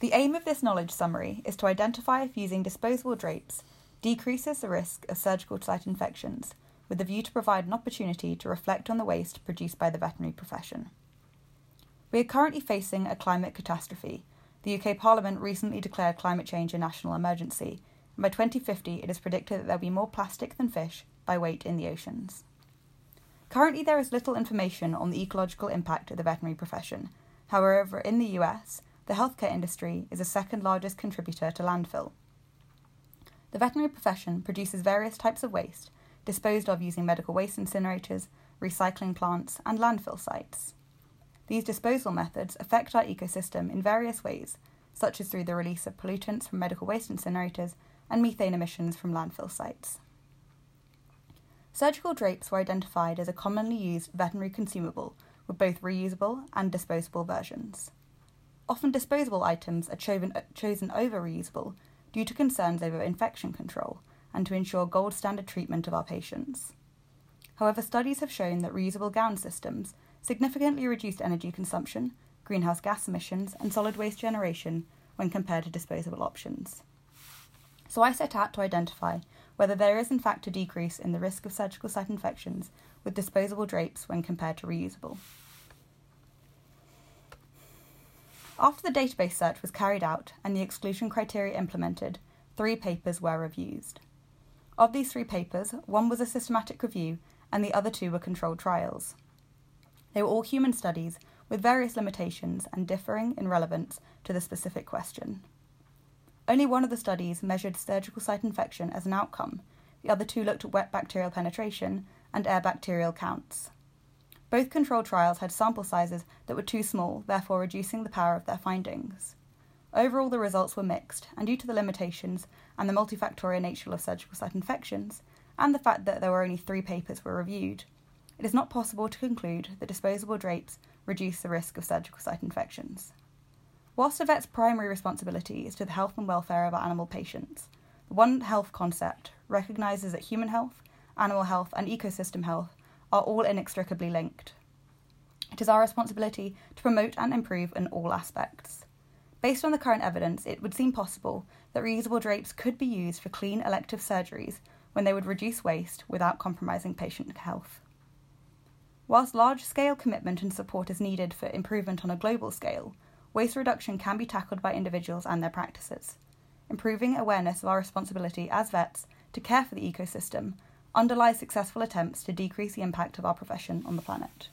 The aim of this knowledge summary is to identify if using disposable drapes decreases the risk of surgical site infections, with a view to provide an opportunity to reflect on the waste produced by the veterinary profession. We are currently facing a climate catastrophe. The UK Parliament recently declared climate change a national emergency, and by 2050 it is predicted that there will be more plastic than fish by weight in the oceans. Currently, there is little information on the ecological impact of the veterinary profession. However, in the US, the healthcare industry is the second largest contributor to landfill. The veterinary profession produces various types of waste, disposed of using medical waste incinerators, recycling plants, and landfill sites. These disposal methods affect our ecosystem in various ways, such as through the release of pollutants from medical waste incinerators and methane emissions from landfill sites. Surgical drapes were identified as a commonly used veterinary consumable with both reusable and disposable versions. Often disposable items are uh, chosen, chosen over reusable due to concerns over infection control and to ensure gold standard treatment of our patients. However, studies have shown that reusable gown systems significantly reduced energy consumption, greenhouse gas emissions, and solid waste generation when compared to disposable options. So I set out to identify whether there is in fact a decrease in the risk of surgical site infections with disposable drapes when compared to reusable. After the database search was carried out and the exclusion criteria implemented, three papers were reviewed. Of these three papers, one was a systematic review and the other two were controlled trials. They were all human studies with various limitations and differing in relevance to the specific question. Only one of the studies measured surgical site infection as an outcome, the other two looked at wet bacterial penetration and air bacterial counts. Both control trials had sample sizes that were too small, therefore reducing the power of their findings. Overall, the results were mixed, and due to the limitations and the multifactorial nature of surgical site infections, and the fact that there were only three papers were reviewed, it is not possible to conclude that disposable drapes reduce the risk of surgical site infections. Whilst a vet's primary responsibility is to the health and welfare of our animal patients, the One Health concept recognises that human health, animal health, and ecosystem health are all inextricably linked. It is our responsibility to promote and improve in all aspects. Based on the current evidence, it would seem possible that reusable drapes could be used for clean elective surgeries when they would reduce waste without compromising patient health. Whilst large scale commitment and support is needed for improvement on a global scale, waste reduction can be tackled by individuals and their practices. Improving awareness of our responsibility as vets to care for the ecosystem underlies successful attempts to decrease the impact of our profession on the planet.